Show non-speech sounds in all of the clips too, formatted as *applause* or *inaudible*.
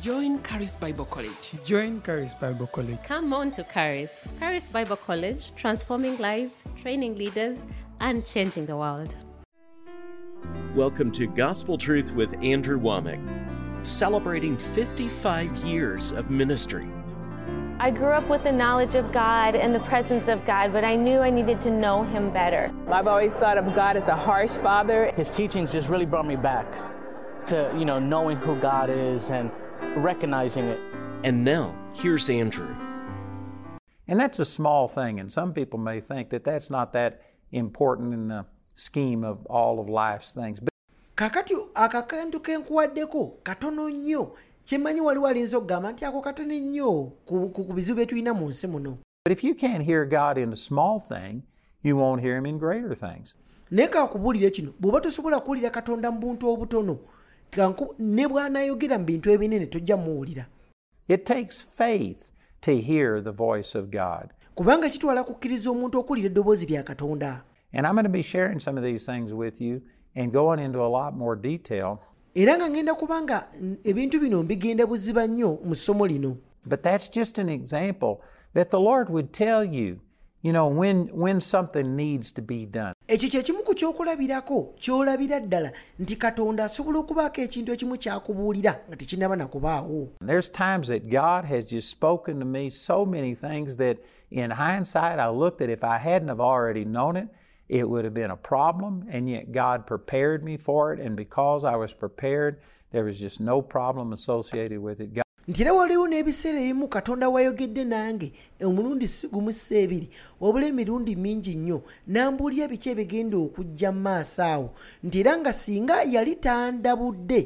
Join Charis Bible College. Join Charis Bible College. Come on to Charis. Charis Bible College, transforming lives, training leaders, and changing the world. Welcome to Gospel Truth with Andrew Wommack, celebrating 55 years of ministry. I grew up with the knowledge of God and the presence of God, but I knew I needed to know Him better. I've always thought of God as a harsh father. His teachings just really brought me back to, you know, knowing who God is and recognizing it. And now, here's Andrew. And that's a small thing, and some people may think that that's not that important in the scheme of all of life's things. But kakati akakantu kenkuwaddeko katono nnyo kyemmanyi waliwo alinza okugamba nti ako katono nnyo ku ku- ku bizibu bye tulina mu nsi muno But if you can't hear God in a small thing, you won't hear Him in greater things. naye kakubuulire kino bw'oba tosobola kuwulira katonda mu buntu obutono kanku- ne bw'anaayogera mu bintu ebinene tojja muwulira It takes faith to hear the voice of God. kubanga kitwala kukkiriza omuntu okuwulira eddoboozi lya katonda And I'm going to be sharing some of these things with you and going into a lot more detail. era nga ngenda kubanga ebintu bino mbigenda buziba nnyo mu ssomo lino But that's just an example that the Lord would tell you, you know, when, when something needs to be done. Ekyo kye kimu ku kyokulabirako kyolabira ddala nti katonda asobola okubaako ekintu ekimu kyakubuulira nga tekinnaba nakubaawo There's times that God has just spoken to me so many things that in hindsight I looked at if I hadn't have already known it, it would have been a problem, and yet God prepared me for it, and because I was prepared, there was just no problem associated with it. God nti era waliwo n'ebiseera ebimu katonda wayogedde nange omulundi si gumu si ebiri wabula emirundi mingi nnyo n'ambuulira biki ebigenda okujja mu maaso awo? Nti era nga singa yali tandabudde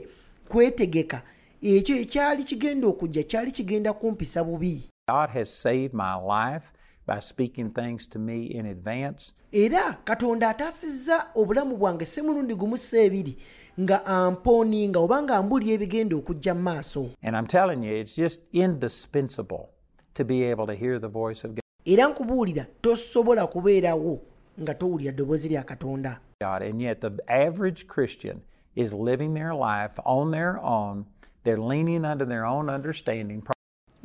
kwetegeka ekyo ekyali kigenda okujja kyali kigenda kumpisa bubi. God has saved my life by speaking things to me in advance. era katonda ataasizza obulamu bwange si mulundi gumu si ebiri nga ampooninga oba nga ebigenda okujja mu maaso And I'm telling you, it's just indispensable to be able to hear the voice of era nkubuulira tosobola kubeerawo nga towulira ddoboozi lya katonda God. And yet, the average Christian is living their life on their own. They're leaning under their own understanding.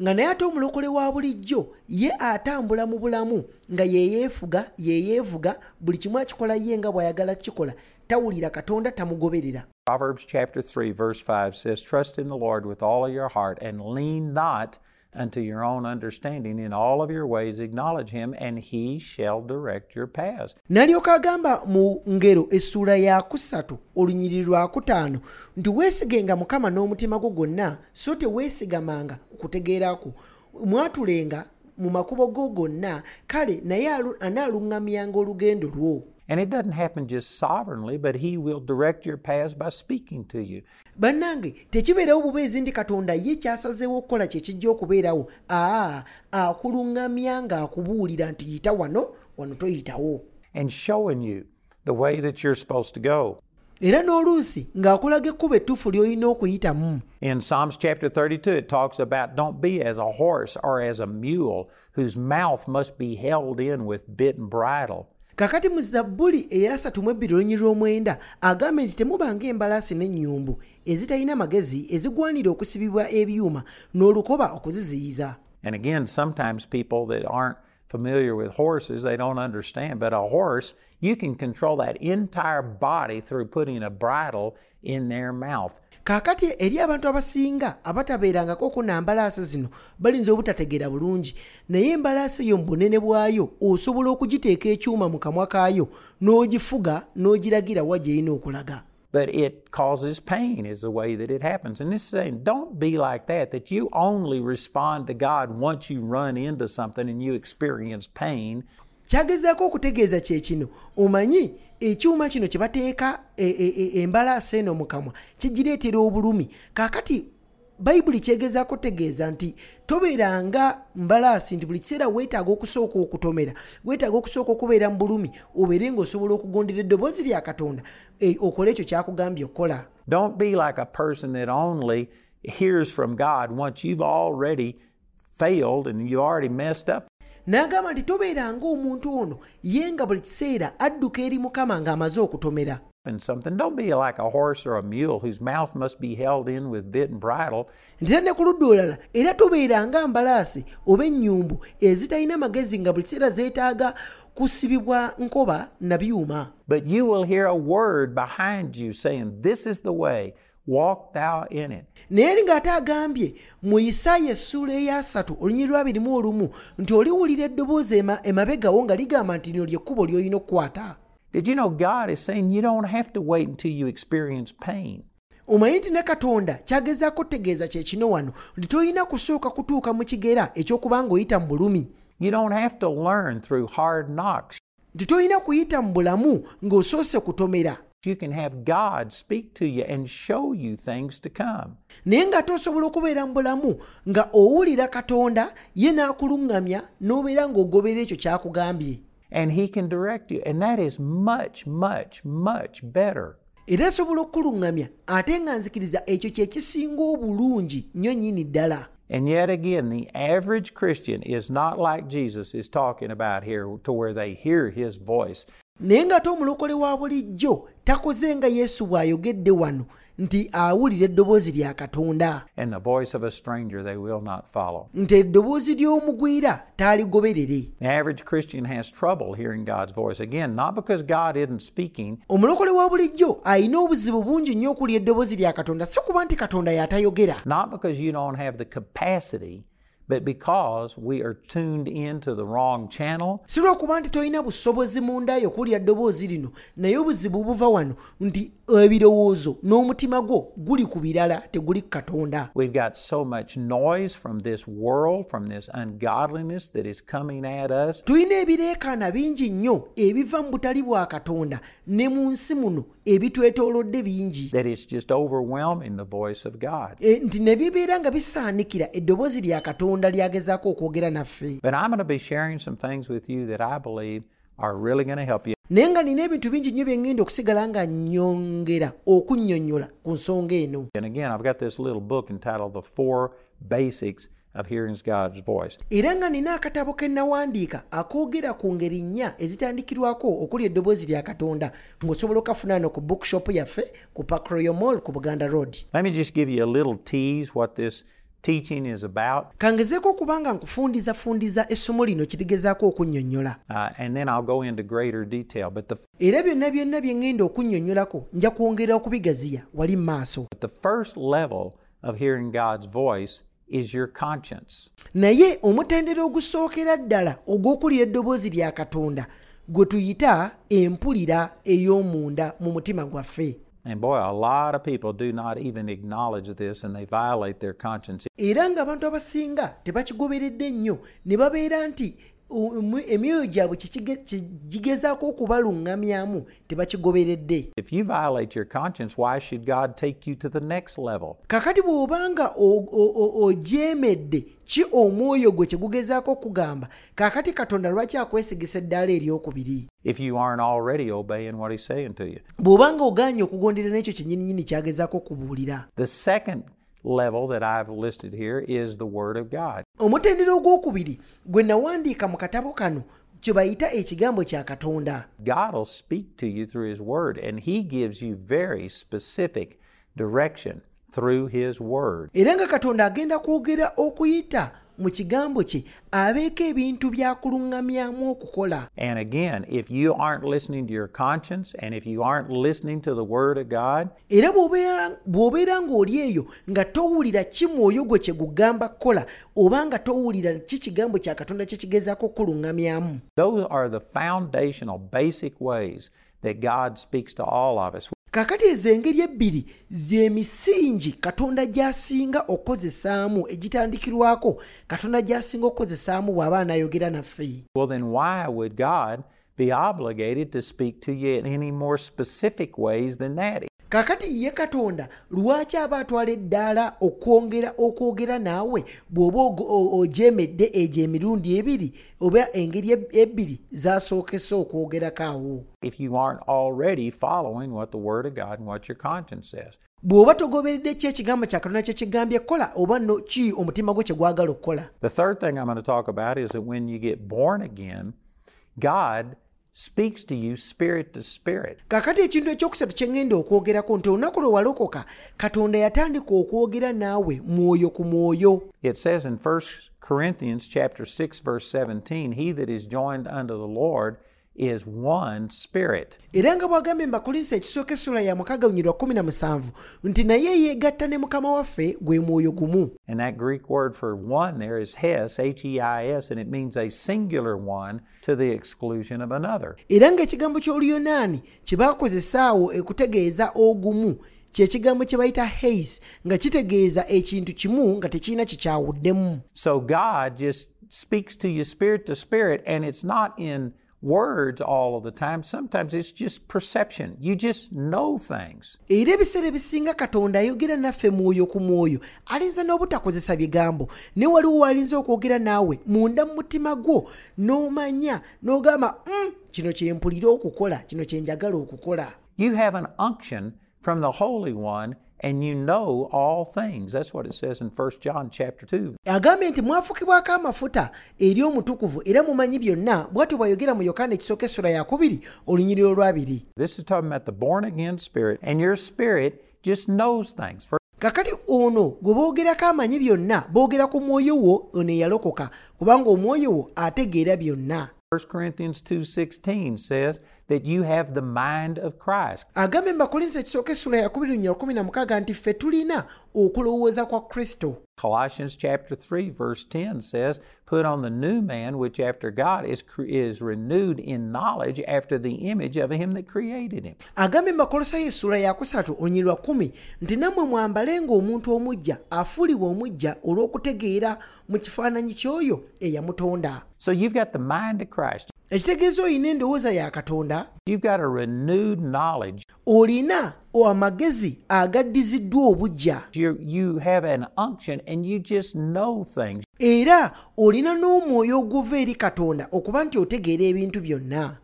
Nga naye ate omulokole wa bulijjo ye atambula mu bulamu nga yeyeefuga yeyeevuga buli kimu akikola ye nga bw'ayagala kikola tawulira katonda tamugoberera. Proverbs chapter 3, verse 5 says, Trust in the Lord with all your heart and lean not unto your own understanding. In all of your ways acknowledge him, and he shall direct your paths. n'alyoka agamba mu ngero essuula ya kusatu olunyiriri lwa kutaano nti weesigenga mukama n'omutima gwo gwonna so teweesigamanga ku kutegeera kwo mwatulenga mu makubo go gonna kale naye alu- anaaluŋŋamyanga olugendo lwo And it doesn't happen just sovereignly, but he will direct your paths by speaking to you. bannange tekibeerawo bubeezi ndi katonda ye kyasazeewo okukola kye kijja okubeerawo aa akuluŋŋamya ng'akubuulira nti yita wano wano toyitawo and showing you the way that you're supposed to go. era n'oluusi ng'akulaga ettuufu ly'olina okuyitamu In Psalms chapter 32, it talks about don't be as a horse or as a mule whose mouth must be held in with bit and bridle. Kakati mu zabbuli eyasatu mu ebbiri olunyiri lw'omwenda agambye nti temubanga embalaasi n'ennyumbu ezitalina magezi ezigwanira okusibibwa ebyuma n'olukoba okuziziyiza And again, sometimes people that aren't familiar with horses, they don't understand. But a horse, you can control that entire body through putting a bridle in their mouth. Kaakati eri abantu abasinga abatabeerangako ku nambalaasi zino balinza obutategeera bulungi naye embalaasi eyo mu bunene bwayo osobola okugiteeka ekyuma mu kamwa kaayo n'ogifuga n'ogiragira wa gy'erina okulaga But it causes pain, is the way that it happens. And this is saying, don't be like that, that you only respond to God once you run into something and you experience pain. Kyagezaako okutegeeza kye kino. Omanyi ekyuma kino kye bateeka e- e- e- embalaasi eno mu kamwa kigireetera obulumi. Kaakati bayibuli kyegezaako tegeeza nti tobeeranga mbalaasi nti buli kiseera weetaaga okusooka okutomera weetaaga okusooka okubeera mu bulumi obeere ng'osobola okugondera eddoboozi lya katonda. Okole ekyo kyakugambye okukola. Don't be like a person that only hears from God once you've already failed and you already messed up. N'agamba nti tobeeranga omuntu ono ye nga buli kiseera adduka eri mukama ng'amaze okutomera And something. Don't be like a horse or a mule whose mouth must be held in with bit and bridle. nti era ne ku ludda olulala era tobeeranga mbalaasi oba ennyumbu ezitalina magezi nga buli kiseera zeetaaga kusibibwa nkoba na byuma But you will hear a word behind you saying, This is the way, walk thou in it. naye ng'ate agambye mu isaaya essuula eyasatu olunyi lwabirimu olumu nti oliwulira eddoboozi ema- emabegawo nga ligamba nti lino lyekkubo ly'olina okukwata Did you know God is saying you don't have to wait until you experience pain? omanyi nti ne katonda kyagezaako kutegeeza kye kino wano nti tolina kusooka kutuuka mu kigera eky'okuba ng'oyita mu bulumi You don't have to learn through hard knocks. nti tolina kuyita mu bulamu ng'osoose kutomera You can have God speak to you and show you things to come. naye ng'ate osobola okubeera mu bulamu nga owulira katonda ye n'akuluŋŋamya n'obeera ng'ogoberera ekyo kyakugambye And He can direct you. And that is much, much, much better. era okukuluŋŋamya ate nga nzikiriza ekyo kye kisinga obulungi nnyo nnyini ddala And yet again, the average Christian is not like Jesus is talking about here, to where they hear His voice. Naye ng'ate omulokole wa bulijjo takoze nga yesu bw'ayogedde wano nti awulira eddoboozi lya katonda and the voice of a stranger they will not follow. nti eddoboozi ly'omugwira taaligoberere The average Christian has trouble hearing God's voice. Again, not because God isn't speaking, omulokole wa bulijjo alina obuzibu bungi nnyo okulya eddoboozi lya katonda si kuba nti katonda y'atayogera but because we are tuned into the wrong channel si lwokuba nti tolina busobozi mundayo okulya ddoboozi lino naye obuzibu buva wano nti ebirowoozo n'omutima gwo guli ku birala teguli ku katonda We've got so much noise from this world, from this ungodliness that is coming at us. tulina ebireekaana bingi nnyo ebiva mu butali bwa katonda ne mu nsi muno ebitwetoolodde bingi That it's just overwhelming the voice of God. Nti ne bibeera nga bisaanikira eddoboozi lya katonda lyagezaako okwogera naffe But I'm going to be sharing some things with you that I believe are really going to help you. naye nga nina ebintu bingi nnyo bye ŋŋenda okusigala nga nnyongera okunnyonnyola ku nsonga eno And again, I've got this little book entitled The Four Basics of Hearing God's Voice. era nga nina akatabo ke nawandiika akoogera ku ngeri nnya ezitandikirwako okuli eddoboozi lya katonda ng'osobola okafuna ku bookshop yaffe ku mall ku buganda road Let me just give you a little tease what this teaching is about, kangezeeko okuba nga nkufundizafundiza essomo lino kirigezaako okunnyonnyola uh, and then I'll go into greater detail. But the, era byonna byonna bye ŋŋenda okunnyonnyolako nja kwongera okubigaziya wali mu maaso the first level of hearing God's voice is your conscience. naye omutendera ogusookera ddala ogw'okulira eddoboozi lya katonda gwe tuyita empulira ey'omunda mu mutima gwaffe And boy, a lot of people do not even acknowledge this and they violate their conscience. era ng'abantu abasinga tebakigoberedde nnyo ne babeera nti emyoyo gyabwe kye okubaluŋŋamyamu tebakigoberedde If you violate your conscience, why should God take you to the next level? kakati bw'obanga o- o- o- ojeemedde ki omwoyo gwe kye okugamba kakati katonda lwaki akwesigisa eddaala eryokubiri If you aren't already obeying what He's saying to you. bw'obanga ogaanye okugondera n'ekyo kyennyininyini kyagezaako okubuulira The second level that I've listed here is the Word of God. omutendera ogwokubiri gwe nawandiika mu katabo kano kye bayita ekigambo kya katonda God will speak to you through His Word, and He gives you very specific direction through His Word. era nga katonda agenda kwogera okuyita mu kigambo kye abeeko ebintu byakuluŋŋamyamu okukola And again, if you aren't listening to your conscience and if you aren't listening to the Word of God, era bw'obeera ng'oli eyo nga towulira ki mwoyo gwe kye gugamba kukola oba nga towulira ki kigambo kya katonda kye kigezaako okukuluŋŋamyamu those are the foundational, basic ways that God speaks to all of us. Kaakati ezo engeri ebbiri gy'emisingi katonda gy'asinga okukozesaamu egitandikirwako katonda gy'asinga okukozesaamu bw'aba anayogera naffe Well, then why would God be obligated to speak to you in any more specific ways than that? Kaakati ye katonda lwaki aba atwala eddaala okwongera okwogera naawe bw'oba ogyemedde egyo emirundi ebiri oba engeri ebbiri z'asookese okwogerako awo If you aren't already following what the Word of God and what your conscience says. bw'oba togoberedde ki ekigambo kya katonda kye kigambye kukola oba no ki omutima gwo kye gwagala okukola The third thing I'm going to talk about is that when you get born again, God speaks to you spirit to spirit. kaakati ekintu ekyokusatu kye ŋŋenda okwogerako nti olunaku lwe walokoka katonda yatandika okwogera naawe mwoyo ku mwoyo It says in 1 Corinthians chapter 6 verse 17, he that is joined unto the Lord is one spirit. era nga bw'agambye mu bakolinso ekisooka essula ya mukaaga lunyirwa 17 nti naye yeegatta ne mukama waffe gwe mwoyo gumu And that Greek word for one there is heis, H E I S, and it means a singular one to the exclusion of another. era ng'ekigambo ky'oluyonaani kye baakozesa awo okutegeeza ogumu kye kigambo kye bayita heis nga kitegeeza ekintu kimu nga tekirina kikyawuddemu So God just speaks to you spirit to spirit, and it's not in words all of the time. Sometimes it's just perception. You just know things. era ebiseera ebisinga katonda ayogera naffe mwoyo ku mwoyo alinza n'obutakozesa bigambo ne waliwo okwogera naawe munda mu mutima gwo n'omanya n'ogamba "Mm, kino okukola kino okukola You have an unction from the Holy One, and you know all things. That's what it says in 1 John chapter 2. agambye nti mwafukibwako amafuta eri omutukuvu era mumanyi byonna bw'atyo bw'ayogera mu yokaana ekisooka essula yakubiri olunyiriri olwabiri This is talking about the born again spirit, and your spirit just knows things. Kakati ono gwe boogerako amanyi byonna boogera ku mwoyo wo ono eyalokoka kubanga omwoyo wo ategeera byonna 1 Corinthians 2:16 says that you have the mind of Christ. agambye mu bakolinso ekisooka essula lunyira 16 nti ffe tulina okulowooza kwa kristo Colossians chapter 3 verse 10 says, "Put on the new man which after God is is renewed in knowledge after the image of him that created him." agambye mu bakolosayo essula yakusatu olunyiri lwa kumi nti nammwe mwambalenga omuntu omujja afuulibwa omujja olw'okutegeera mu kifaananyi ky'oyo eyamutonda So you've got the mind of Christ. Ekitegeeza olina endowooza ya katonda. Olina amagezi agaddiziddwa things. era olina n'omwoyo oguva eri katonda okuba nti otegeera ebintu byonna.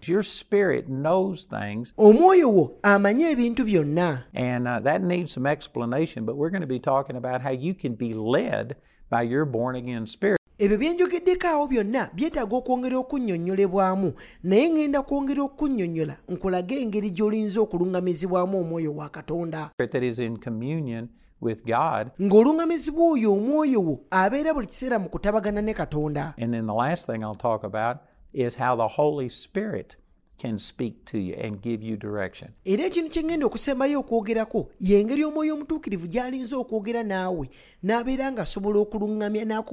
Omwoyo wo amanye ebintu byonna. And uh, that needs some explanation, but we're going to be talking about how you can be led by your born again spirit. Ebyo byenjogeddeko awo byonna byetaaga okwongera okunnyonnyolebwamu naye ŋŋenda kwongera okunnyonnyola nkulage engeri gy'olinza okuluŋŋamizibwamu omwoyo wa katonda. Is ng'oluŋŋamizibwa oyo omwoyo wo abeera buli kiseera mu kutabagana ne katonda And then the last thing I'll talk about is how the Holy Spirit can speak to you and give you direction. era ekintu kye ŋŋenda okusembayo okwogerako y'engeri omwoyo omutuukirivu gy'alinza okwogera naawe n'abeera ng'asobola okuluŋŋamya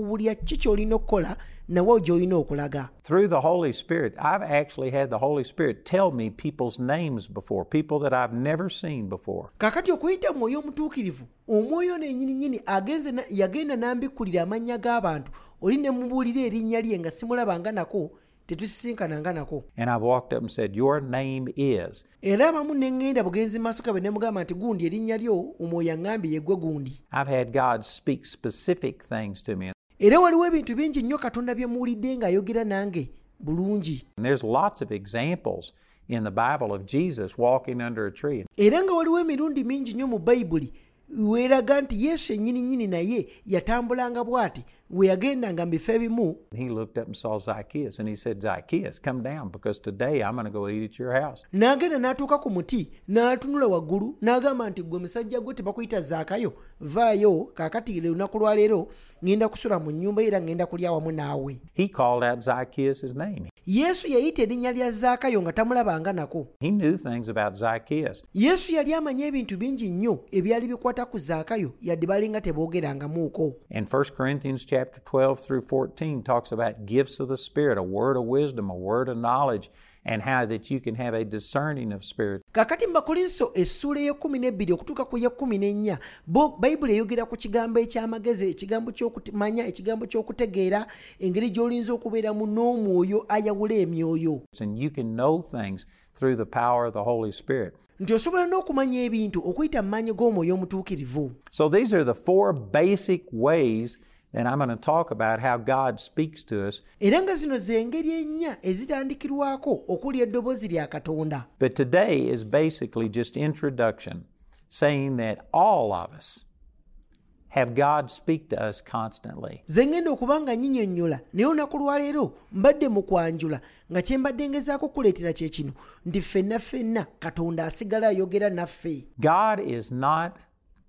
ki ky'olina okukola nawe gy'olina okulaga Through the Holy Spirit, I've actually had the Holy Spirit tell me people's names before, people that I've never seen before. kaakati okuyita mwoyo omutuukirivu omwoyo ono ennyininyini yagenda n'ambikkulira amannya g'abantu oli ne mubuulira erinnya lye nga simulabanga nako tetusisinkananga nako And I've walked up and said, Your name is. era abamu ne ŋŋenda bugenzi mu maaso gabe ne mugamba nti gundi erinnya lyo omwoyo aŋŋambye yeggwe gundi I've had God speak specific things to me. era waliwo ebintu bingi nnyo katonda bye muwulidde ng'ayogera nange bulungi And there's lots of examples in the Bible of Jesus walking under a tree. era nga waliwo emirundi mingi nnyo mu bayibuli weeraga nti yesu ennyini nnyini naye yatambulanga bw'ati we yagendanga mu bifo ebimu. N'agenda n'atuuka ku muti n'atunula waggulu n'agamba nti gwe musajja gwe tebakuyita zaakayo vaayo kaakati lunaku lwaleero ŋŋenda kusula mu nnyumba era ŋŋenda kulya wamu naawe He called out Zacchaeus' name. yesu yayita erinnya lya zaakayo nga tamulabanga nako He knew things about Zacchaeus. yesu yali amanyi ebintu bingi nnyo ebyali bikwata ku zaakayo yadde balinga teboogerangamuuko And 1 Corinthians chapter 12 through 14 talks about gifts of the Spirit, a word of wisdom, a word of knowledge, and how that you can have a discerning of spirit. kaakati mu bakolinso essuula ey'ekkumi n'ebbiri okutuuka ku n'ennya bayibuli eyogera ku kigambo eky'amagezi ekigambo ky'okumanya ekigambo ky'okutegeera engeri gy'olinza okubeeramu n'omwoyo ayawula emyoyo And you can know things through the power of the Holy Spirit. nti osobola n'okumanya ebintu okuyita mu maanyi g'omwoyo omutuukirivu So these are the four basic ways that I'm going to talk about how God speaks to us. era nga zino ze ennya ezitandikirwako okuwulira eddoboozi lya katonda But today is basically just introduction, saying that all of us have God speak to us constantly. ze ngenda okuba nga nyinyonnyola naye olunaku lwaleero mbadde mu kwanjula nga kye mbadde ngezaako kuleetera kye kino nti ffenna ffenna katonda asigala ayogera naffe God is not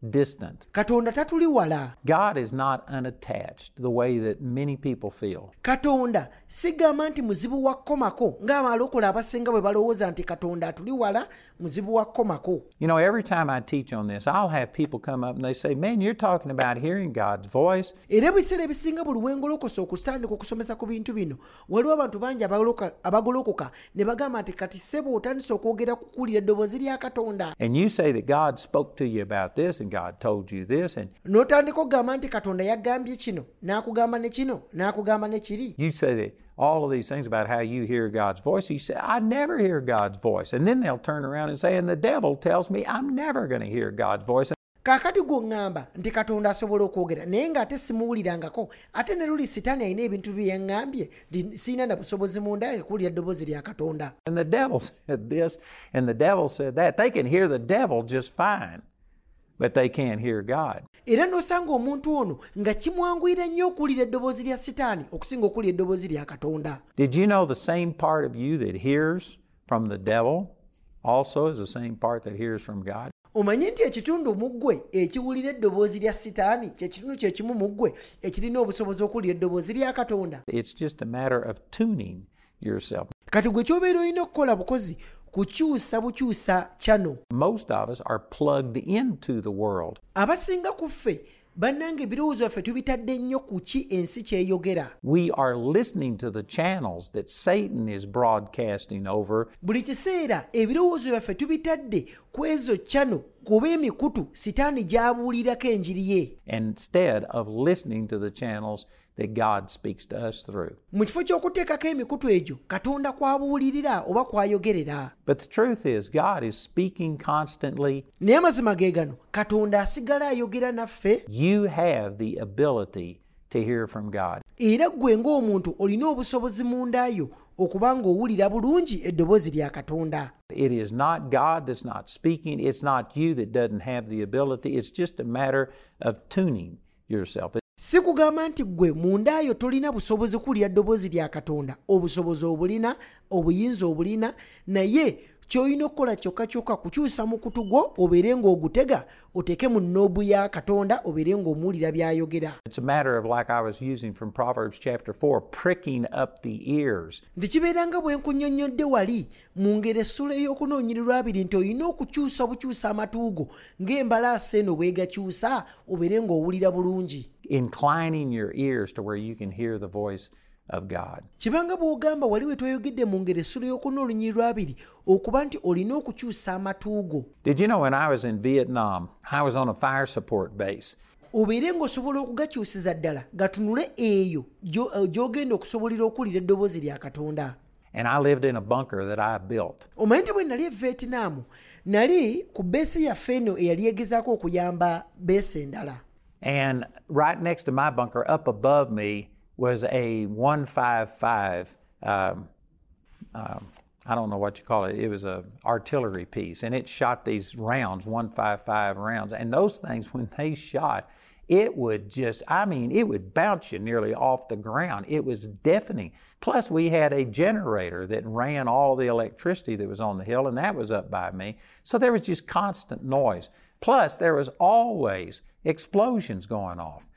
distant. katonda tatuli wala God is not unattached the way that many people feel. katonda sigamba nti muzibu wa kkomako ng'abalokole abasinga bwe balowooza nti katonda atuli wala muzibu wa kkomako You know, every time I teach on this, I'll have people come up and they say, Man, you're talking about hearing God's voice. era ebiseera ebisinga buli wengolokosa okutandika okusomesa ku bintu bino waliwo abantu bangi abagoloka- abagolokoka ne bagamba nti kati ssebo otandise okwogera ku kuwulira eddoboozi lya katonda And you say that God spoke to you about this and God told you this, and n'otandika okugamba nti katonda yagambye kino n'akugamba ne kino n'akugamba ne kiri you say that all of these things about how you hear God's voice. He said, I never hear God's voice. And then they'll turn around and say, And the devil tells me I'm never going to hear God's voice. kaakati gw'oŋŋamba nti katonda asobola okwogera naye ng'ate simuwulirangako ate ne luli sitaani alina ebintu bye yaŋŋambye nti siina na busobozi mundaye kuwulira eddoboozi lya katonda And the devil *laughs* said this, and the devil said that. They can hear the devil just fine, but they can't hear God. era n'osanga omuntu ono nga kimwanguyira nnyo okuwulira eddoboozi lya sitaani okusinga okuwulira eddoboozi lya katonda Did you know the same part of you that hears from the devil also is the same part that hears from God? omanyi nti ekitundu mu ggwe ekiwulira eddoboozi lya sitaani kye kitundu kye kimu mu ggwe ekirina obusobozi okuwulira eddoboozi lya katonda It's just a matter of tuning yourself. kati gwe kyobeera olina okukola bukozi kukyusa bukyusa kyano. Most of us are plugged into the world. abasinga ku ffe ebirowoozo byaffe tubitadde nnyo ku ki ensi kyeyogera. We are listening to the channels that Satan is broadcasting over, buli kiseera ebirowoozo byaffe tubitadde ku ezo kyano kuba emikutu sitaani gy'abuulirako enjiri ye. Instead of listening to the channels that God speaks to us through. mu kifo ky'okuteekako emikutu egyo katonda kwabuulirira oba kwayogerera But the truth is, God is speaking constantly. naye amazima ge gano katonda asigala ayogera naffe You have the ability to hear from God. era ggwe ng'omuntu olina obusobozi mundayo okuba ng'owulira bulungi eddoboozi lya katonda It is not God that's not speaking, it's not you that doesn't have the ability. It's just a matter of tuning yourself. Si kugamba nti ggwe mundayo tolina busobozi kuwulira ddoboozi lya katonda. Obusobozi obulina obuyinza obulina naye ky'olina okukola kyokka kyokka kukyusa mukutu gwo obeere ng'ogutega oteeke mu nnoobu ya katonda obeere ng'omuwulira by'ayogera It's a matter of, like I was using from Proverbs chapter 4, pricking up the ears. nti kibeera nga bwe nkunnyonnyodde wali mu ngero essula ey'okunoonyerirwa abiri nti olina okukyusa bukyusa amatu go ng'embalaasi eno bwegakyusa obeere ng'owulira bulungi inclining your ears to where you can hear the voice of God. kibanga bw'ogamba wali we tweyogedde mu ngero essula y'okuna olunyiriro abiri okuba nti olina okukyusa Did you know when I was in Vietnam, I was on a fire support base? obeere ng'osobola okugakyusiza ddala gatunule eyo eh, gy'ogenda okusobolera okuwulira eddoboozi lya katonda And I lived in a bunker that I built. omanyi nti bwe nali e vietnam nali ku beesi yaffe eno eyali egezaako okuyamba beesi endala And right next to my bunker, up above me, was a 155 um, um, I don't know what you call it. It was a artillery piece, and it shot these rounds, 155 rounds, and those things when they shot, it would just, I mean, it would bounce you nearly off the ground. It was deafening. Plus, we had a generator that ran all the electricity that was on the hill, and that was up by me. So there was just constant noise. Plus, there was always explosions going off.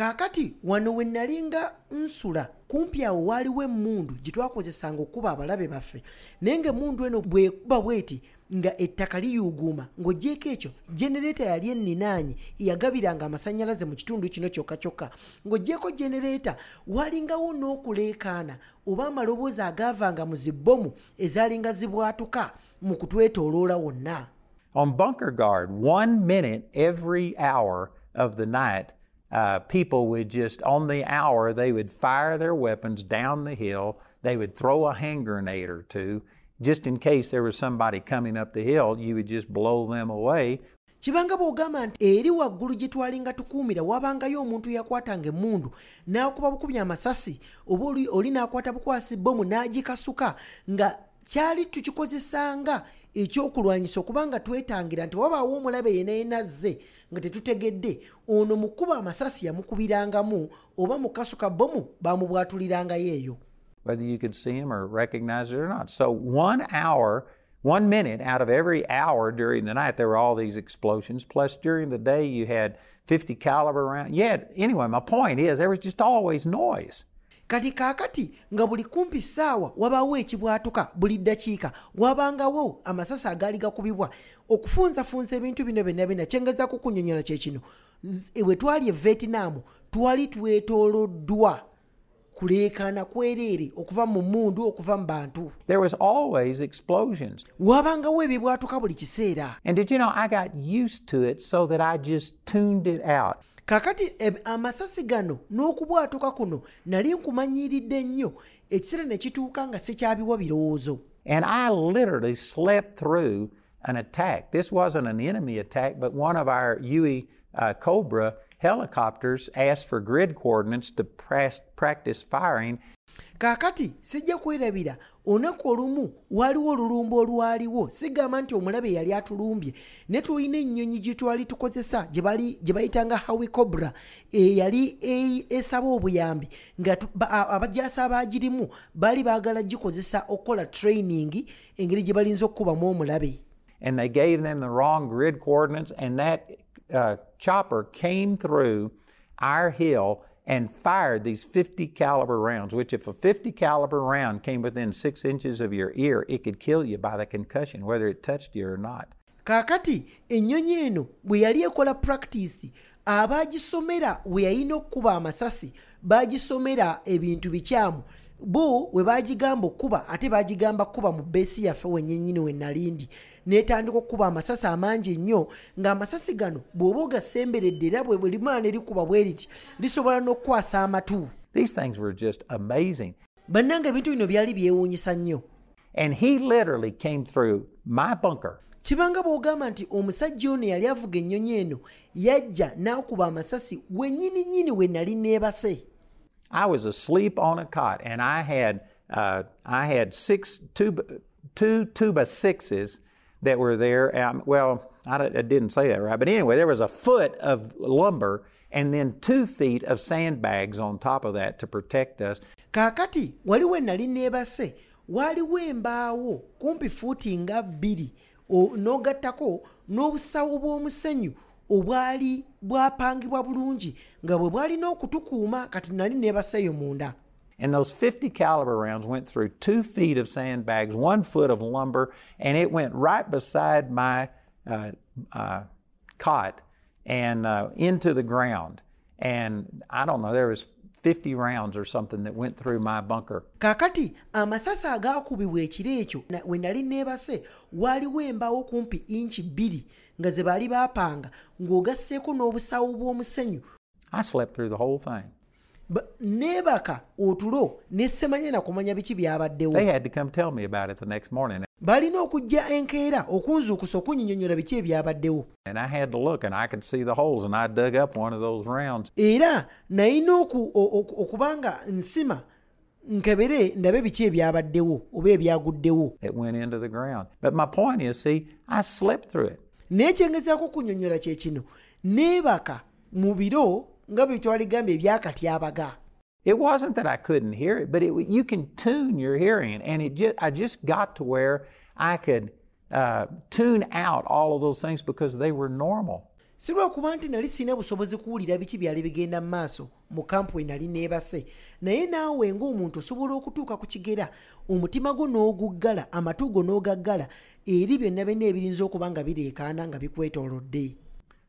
Kaakati wano we nali nga nsula kumpi awo waaliwo emmundu gye twakozesanga okuba abalabe baffe. Naye ng'emmundu eno bwekuba bweti nga ettaka liyuuguuma ng'oggyeko ekyo genereeta yali enninaanye eyagabiranga amasannyalaze mu kitundu kino kyokka kyokka ng'oggyeko genereeta walingawo n'okuleekaana oba amaloboozi agaavanga mu zibbomu ezaalinga zibwatuka mu kutwetooloola wonna. On bunker guard, one minute every hour of the night, uh, people would just, on the hour, they would fire their weapons down the hill. They would throw a hand grenade or two. Just in case there was somebody coming up the hill, you would just blow them away. kibanga bw'ogamba nti eri waggulu gye twalinga tukuumira wabangayo omuntu yakwatanga emmundu n'akuba bukubi amasasi oba oli, n'akwata bukwasi bbomu n'agikasuka nga kyali tukikozesanga ekyokulwanyisa okuba nga twetangira nti wabaawo omulabe yena yenazze nga tetutegedde ono mukuba amasasi yamukubirangamu oba mukasuka eyo whether you could see him or recognize it or not. So, one hour, one minute out of every hour during the night, there were all these explosions. Plus, during the day, you had 50 caliber rounds. Yeah, anyway, my point is there was just always noise. Kati kaakati nga buli kumpi ssaawa wabaawo ekibwatuka buli ddakiika wabangawo amasasi agaali gakubibwa okufunzafunza ebintu bino byonna byonna kyengezaako kunyonyola kye kino bwe twali e twali twetooloddwa kuleekaana kwereere okuva mu mundu okuva mu bantu There was always explosions. wabangawo ebibwatuka buli kiseera And did you know I got used to it so that I just tuned it out? Kaakati eb- amasasi gano n'okubwatuka kuno nali nkumanyiiridde nnyo ekiseera ne kituuka nga sikyabiwa birowoozo And I literally slept through an attack. This wasn't an enemy attack, but one of our Huey uh, Cobra helicopters asked for grid coordinates to practice firing. Kaakati sijja kwerabira olunaku olumu waaliwo olulumba olwaliwo sigamba nti omulabe yali atulumbye. Ne tulina ennyonyi gye twali tukozesa gye bali- bayitanga hawi cobra eyali e- esaba obuyambi nga tu- ba- a- abajaasi abaagirimu baali baagala gikozesa okukola training engeri gye balinza okukubamu omulabe. And they gave them the wrong grid coordinates, and that uh, chopper came through our hill and fired these 50 caliber rounds. Which, if a 50 caliber round came within six inches of your ear, it could kill you by the concussion, whether it touched you or not. kaakati ennyonyi eno bwe yali ekola practice abaagisomera bwe yalina okukuba amasasi baagisomera ebintu bikyamu bo bwe baagigamba okkuba ate baagigamba kkuba mu beesi yaffe wennyinnyini we nalindi neetandika okkuba amasasi amangi ennyo ng'amasasi gano bw'oba ogasemberedde era bwe limala ne likuba bwe riti lisobola n'okukwasa amatu. Bannanga ebintu bino byali byewuunyisa nnyo. And he literally came through my bunker. kibanga bw'ogamba nti omusajja ono yali avuga ennyonyi eno yajja n'akuba amasasi wennyini nnyini we nali neebase I was asleep on a cot, and I had uh, I had six two two tuba sixes that were there. Um, well, I, I didn't say that right, but anyway, there was a foot of lumber and then two feet of sandbags on top of that to protect us. kaakati waliwo enali neebase waaliwo embaawo kumpi fuuti nga bbiri o- n'ogattako n'obusawo bw'omusenyu obwali bwapangibwa bulungi nga bwe bwalina okutukuuma kati nali neebaseeyo munda And those 50 caliber rounds went through two feet of sandbags, one foot of lumber, and it went right beside my uh, uh, cot and uh, into the ground. And I don't know, there was 50 rounds or something that went through my bunker. kaakati amasasi agaakubibwa ekiro ekyo na- we nali neebase waaliwo embaawo kumpi inchi bbiri nga ze baali baapanga ng'ogasseeko n'obusawo bw'omusenyu. Neebaka otulo ne semanye nakumanya biki byabaddewo. Balina okujja enkeera okunzuukusa okunnyinnyonnyola biki ebyabaddewo. Era nayina okuba nga nsima nkebere ndabe biki ebyabaddewo oba ebyaguddewo. It went into the ground. But my point is, see, I slept through it. naye kyengezaako kunnyonnyola kye kino neebaka mu biro nga bwe twaligamba ebyakatyabaga It wasn't that I couldn't hear it, but it, you can tune your hearing, and it just, I just got to where I could uh, tune out all of those things because they were normal. Si lwakuba nti nali sirina busobozi kuwulira biki byali bigenda mu maaso mu kampu we nali neebase naye naawe ng'omuntu osobola okutuuka ku kigera omutima gwo n'oguggala amatu go n'ogaggala eri byonna byonna ebirinza okuba nga bireekaana nga bikwetoolodde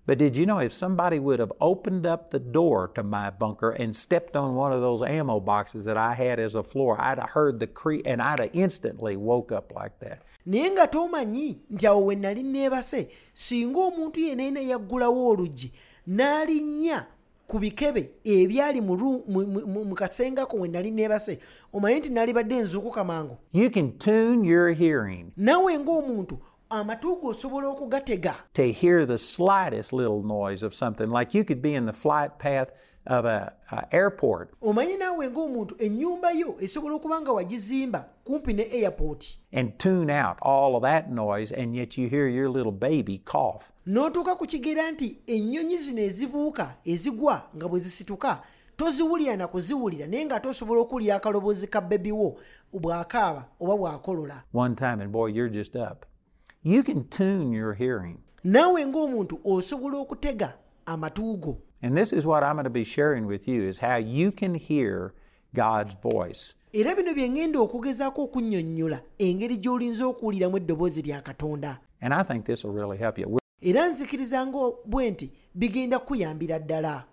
But did you know if somebody would have opened up the door to my bunker and stepped on one of those ammo boxes that I had as a floor, I'd have heard the creak and I'd have instantly woke up like that. Naye nga tomanyi nti awo we nali neebase singa omuntu yeneena yaggulawo oluggi n'alinnya ku bikebe ebyali mu mu- mu- mu- kasengako we nali neebase omanyi nti nalibadde nzuukuka mangu? Naawe ng'omuntu amatu go osobola okugatega to hear the slightest little noise of something. Like you could be in the flight path of a, a airport omanyi naawe ng'omuntu ennyumba yo esobola okuba nga wagizimba kumpi ne airport and tune out all of that noise, and yet you hear your little baby cough. n'otuuka ku kigera nti ennyonyi zino ezibuuka ezigwa nga bwe zisituka toziwulira na kuziwulira naye ng'ate osobola okuwulira akaloboozi ka bebiwo bw'akaaba oba bw'akolola one time, and boy, you're just up. You can tune your hearing. naawe ng'omuntu osobola okutega amatu go And this is what I'm going to be sharing with you is how you can hear God's voice. era bino bye ŋŋenda okugezaako okunnyonnyola engeri gy'olinza okuwuliramu eddoboozi lya katonda And I think this will really help you. era nzikiriza nga bwe nti bigenda ddala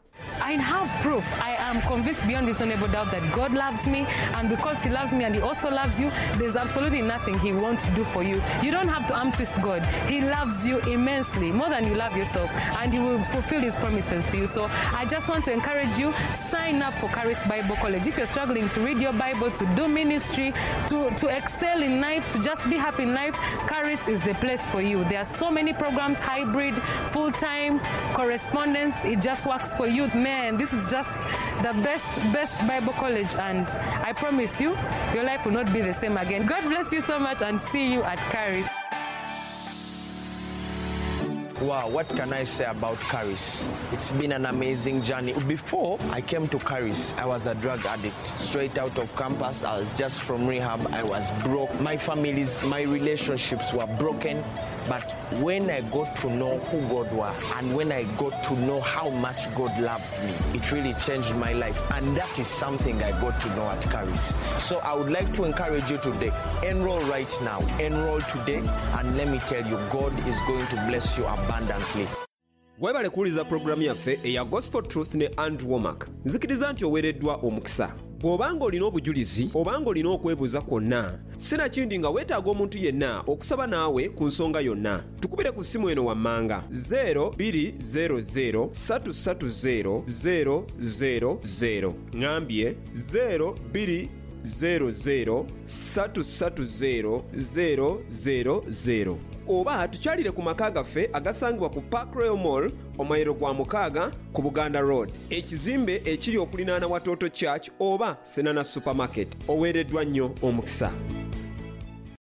I have proof. I am convinced beyond reasonable doubt that God loves me, and because He loves me and He also loves you, there's absolutely nothing He won't do for you. You don't have to arm twist God. He loves you immensely, more than you love yourself, and He will fulfill His promises to you. So I just want to encourage you sign up for Charis Bible College. If you're struggling to read your Bible, to do ministry, to, to excel in life, to just be happy in life, Charis is the place for you. There are so many programs hybrid, full time, correspondence. It just works for you. Man, this is just the best, best Bible college, and I promise you, your life will not be the same again. God bless you so much, and see you at Charis. Wow, what can I say about Charis? It's been an amazing journey. Before I came to Charis, I was a drug addict. Straight out of campus, I was just from rehab. I was broke. My families, my relationships were broken. But when I got to know who God was and when I got to know how much God loved me, it really changed my life. And that is something I got to know at Charis. So I would like to encourage you today, enroll right now. Enroll today, and let me tell you, God is going to bless you abundantly. weebale kuwuliza pulogulaamu yaffe eya gospel truth ne andrew wommack nzikiriza nti oweereddwa omukisa bw'obanga olina obujulizi obanga olina okwebuuza kwonna sinakindi nga weetaaga omuntu yenna okusaba naawe ku nsonga yonna. Tukubire ku ssimu eno wammanga. 0200 ŋambye 0200 oba tukyalire ku maka gaffe agasangibwa ku park royal mall omayiro gwa mukaaga ku buganda road. Ekizimbe ekiri okulinaana watoto church oba senana supermarket. Oweereddwa nnyo omukisa